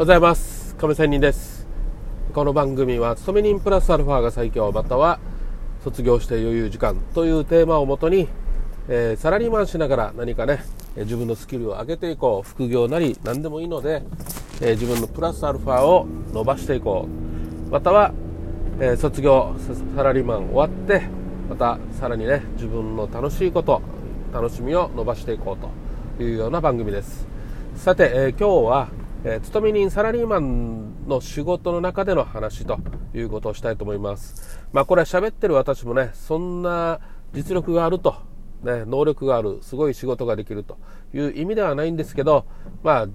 ございます。亀仙人です。この番組は勤め人プラスアルファが最強または卒業して余裕時間というテーマをもとに、えー、サラリーマンしながら何かね自分のスキルを上げていこう。副業なり何でもいいので、えー、自分のプラスアルファを伸ばしていこう。または、えー、卒業サラリーマン終わってまたさらにね自分の楽しいこと楽しみを伸ばしていこうというような番組です。さて、え今日はえー、勤め人サラリーマンの仕事の中での話ということをしたいと思います。まあこれは喋ってる私もね、そんな実力があると、ね、能力がある、すごい仕事ができるという意味ではないんですけど、まあ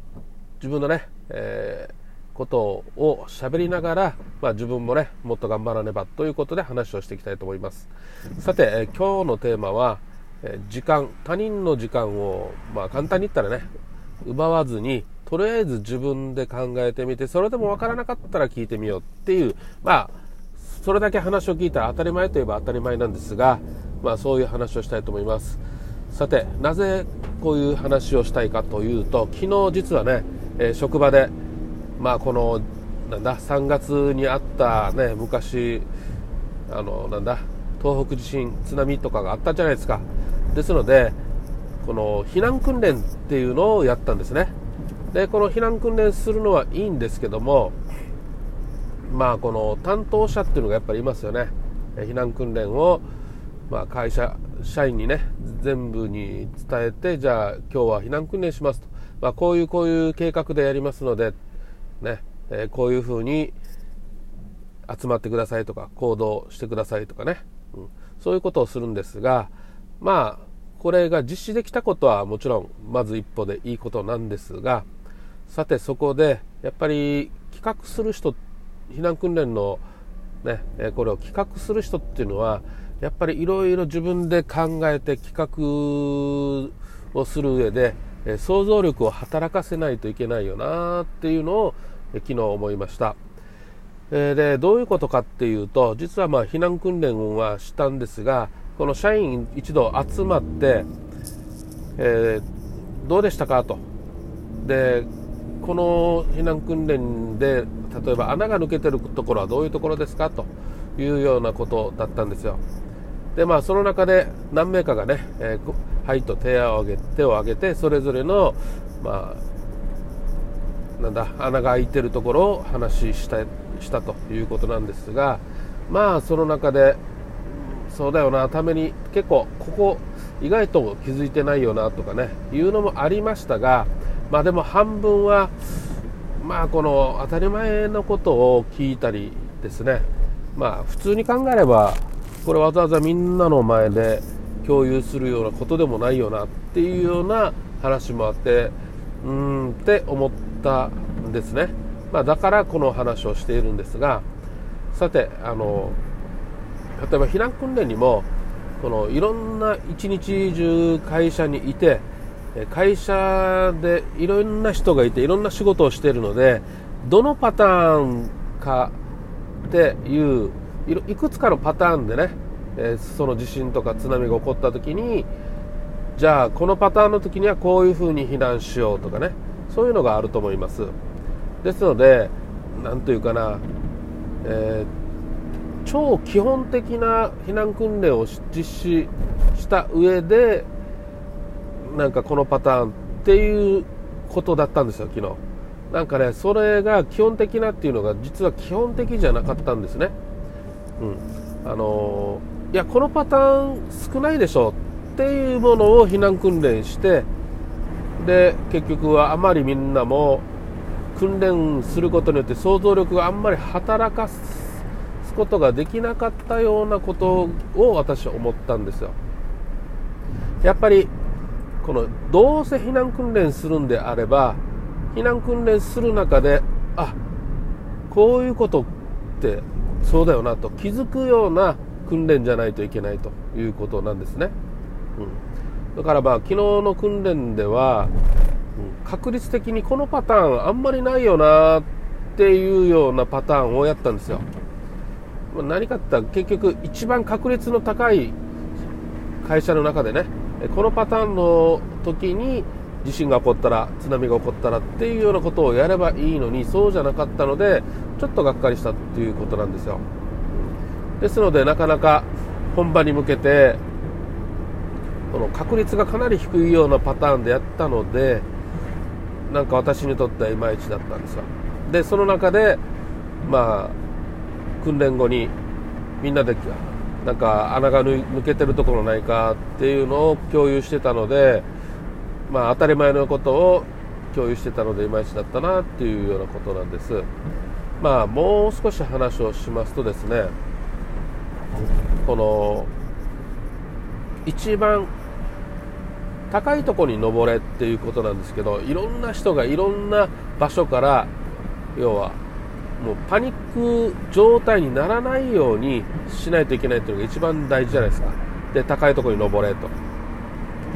自分のね、えー、ことを喋りながら、まあ自分もね、もっと頑張らねばということで話をしていきたいと思います。さて、えー、今日のテーマは、え時間、他人の時間を、まあ簡単に言ったらね、奪わずに、とりあえず自分で考えてみて、それでもわからなかったら聞いてみようっていう、まあ、それだけ話を聞いたら当たり前といえば当たり前なんですが、まあそういう話をしたいと思います。さて、なぜこういう話をしたいかというと、昨日実はね、えー、職場で、まあこの、なんだ、3月にあったね、昔、あの、なんだ、東北地震、津波とかがあったじゃないですか。ですので、この避難訓練っていうのをやったんですね。でこの避難訓練するのはいいんですけどもまあこの担当者っていうのがやっぱりいますよね。避難訓練を、まあ、会社社員にね全部に伝えてじゃあ今日は避難訓練しますと、まあ、こういうこういう計画でやりますのでね、え、こういうふうに集まってくださいとか行動してくださいとかね、うん、そういうことをするんですがまあこれが実施できたことはもちろんまず一歩でいいことなんですがさてそこでやっぱり企画する人避難訓練のねこれを企画する人っていうのはやっぱりいろいろ自分で考えて企画をする上で想像力を働かせないといけないよなっていうのを昨日思いました。でどういうことかっていうと実はまあ避難訓練はしたんですがこの社員一度集まって、えー、どうでしたかと。でこの避難訓練で例えば穴が抜けてるところはどういうところですかというようなことだったんですよ。でまあその中で何名かがね、えー、はいと手を挙げ手を挙げてそれぞれのまあなんだ穴が開いてるところを話したしたということなんですがまあその中でそうだよなために結構ここ意外と気づいてないよなとかねいうのもありましたがまあでも半分はまあこの当たり前のことを聞いたりですね。まあ普通に考えればこれわざわざみんなの前で共有するようなことでもないよなっていうような話もあってうーんって思ったんですね、まあ、だからこの話をしているんですがさてあの例えば避難訓練にもこのいろんな一日中会社にいて会社でいろんな人がいていろんな仕事をしているのでどのパターンかっていういくつかのパターンでね、えその地震とか津波が起こった時にじゃあこのパターンの時にはこういうふうに避難しようとかねそういうのがあると思います。ですので何というかな、えー、超基本的な避難訓練を実施した上でなんかこのパターンっていうことだったんですよ、昨日。なんかね、それが基本的なっていうのが実は基本的じゃなかったんですね。うん。あのー、いや、このパターン少ないでしょっていうものを避難訓練して、で、結局はあまりみんなも訓練することによって想像力があんまり働かすことができなかったようなことを私は思ったんですよ。やっぱりこのどうせ避難訓練するんであれば避難訓練する中であこういうことってそうだよなと気づくような訓練じゃないといけないということなんですね、うん、だからまあ昨日の訓練では、うん、確率的にこのパターンあんまりないよなっていうようなパターンをやったんですよ。何かって言ったら結局一番確率の高い会社の中でねこのパターンの時に地震が起こったら津波が起こったらっていうようなことをやればいいのにそうじゃなかったのでちょっとがっかりしたっていうことなんですよ。ですのでなかなか本番に向けてこの確率がかなり低いようなパターンでやったのでなんか私にとってはいまいちだったんですよ。でその中でまあ訓練後にみんなでなんか穴が抜けてるところないかっていうのを共有してたのでまあ、当たり前のことを共有してたのでいまいちだったなっていうようなことなんです。まあ、もう少し話をしますとですねこの一番高いとこに登れっていうことなんですけどいろんな人がいろんな場所から要はもうパニック状態にならないようにしないといけないというのが一番大事じゃないですか。で高いところに登れと。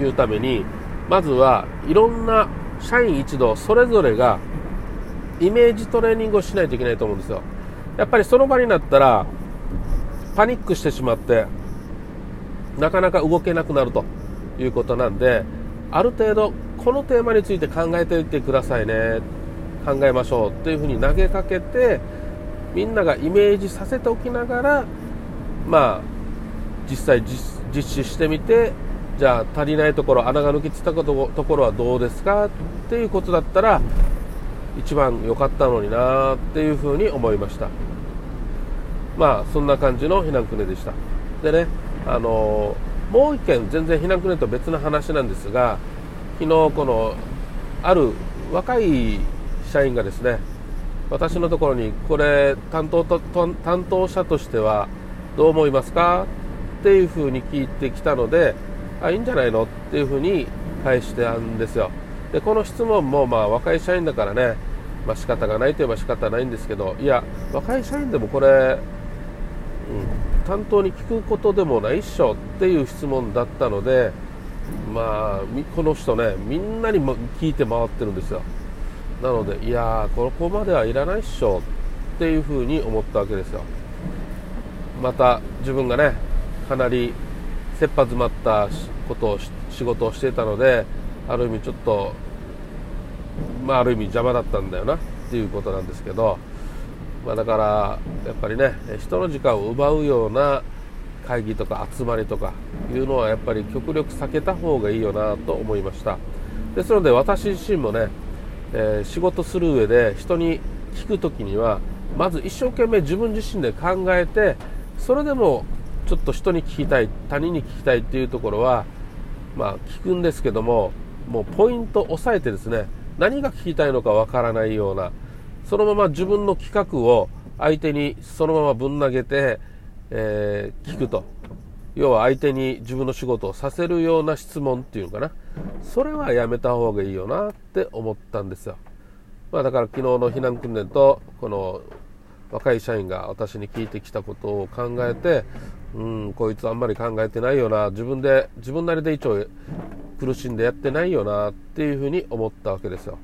いうためにまずはいろんな社員一同それぞれがイメージトレーニングをしないといけないと思うんですよ。やっぱりその場になったらパニックしてしまってなかなか動けなくなると。いうことなんである程度このテーマについて考えておいてくださいね。考えましょうというふうに投げかけてみんながイメージさせておきながらまあ実際実施してみてじゃあ足りないところ穴が抜けてたところはどうですかっていうことだったら一番良かったのになっていうふうに思いました。まあそんな感じの避難訓練でした。でねあのもう一件全然避難訓練と別の話なんですが昨日このある若い社員がですね私のところにこれ担当と担当者としてはどう思いますか？っていうふうに聞いてきたのであいいんじゃないの？っていうふうに返してたんですよ。でこの質問もまあ若い社員だからね、まあ、仕方がないといえば仕方ないんですけどいや若い社員でもこれ、うん、担当に聞くことでもないっしょっていう質問だったのでまあこの人ねみんなに聞いて回ってるんですよ。なのでいやここまではいらないっしょっていうふうに思ったわけですよ。また自分がねかなり切羽詰まったことを仕事をしていたのである意味ちょっとまあある意味邪魔だったんだよなっていうことなんですけど、まあ、だからやっぱりね人の時間を奪うような会議とか集まりとかいうのはやっぱり極力避けた方がいいよなと思いました。ですので私自身もね、えー、仕事する上で人に聞く時にはまず一生懸命自分自身で考えてそれでもちょっと人に聞きたい他人に聞きたいっていうところはまあ聞くんですけどももうポイント押さえてですね何が聞きたいのかわからないようなそのまま自分の企画を相手にそのままぶん投げて、えー、聞くと。要は相手に自分の仕事をさせるような質問っていうのかな。それはやめた方がいいよなって思ったんですよ、まあ、だから昨日の避難訓練とこの若い社員が私に聞いてきたことを考えてうんこいつあんまり考えてないよな。自分で自分なりで一応苦しんでやってないよなっていうふうに思ったわけですよ。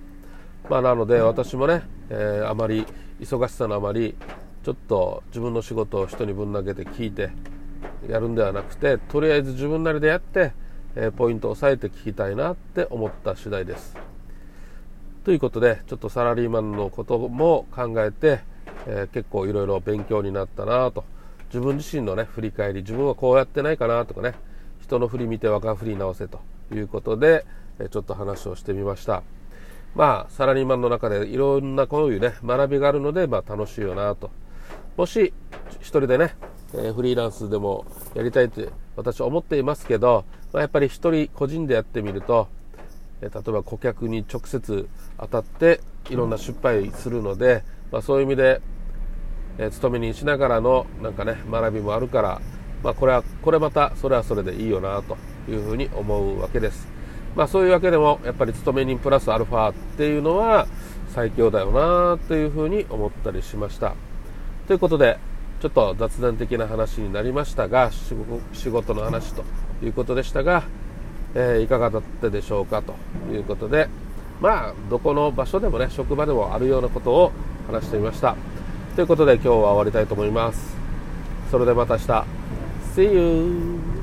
まあなので私もね、えー、あまり忙しさのあまりちょっと自分の仕事を人にぶん投げて聞いてやるんではなくてとりあえず自分なりでやって、え、ポイントを押さえて聞きたいなって思った次第です。ということでちょっとサラリーマンのことも考えて、えー、結構いろいろ勉強になったなと。自分自身のね振り返り自分はこうやってないかなとかね。人の振り見て若振り直せということでえちょっと話をしてみました。まあサラリーマンの中でいろんなこういうね学びがあるのでまあ楽しいよなと。もし一人でね、えフリーランスでもやりたいって私は思っていますけど、まあ、やっぱり一人個人でやってみると例えば顧客に直接当たっていろんな失敗するので、まあ、そういう意味でえ、勤めにしながらのなんかね学びもあるから、まあ、これはこれまたそれはそれでいいよなというふうに思うわけです、まあ、そういうわけでもやっぱり勤め人プラスアルファっていうのは最強だよなというふうに思ったりしました。ということでちょっと雑談的な話になりましたが仕事の話ということでしたが、えー、いかがだったでしょうかということでまあどこの場所でもね職場でもあるようなことを話してみました。ということで今日は終わりたいと思います。それではまた明日。See you!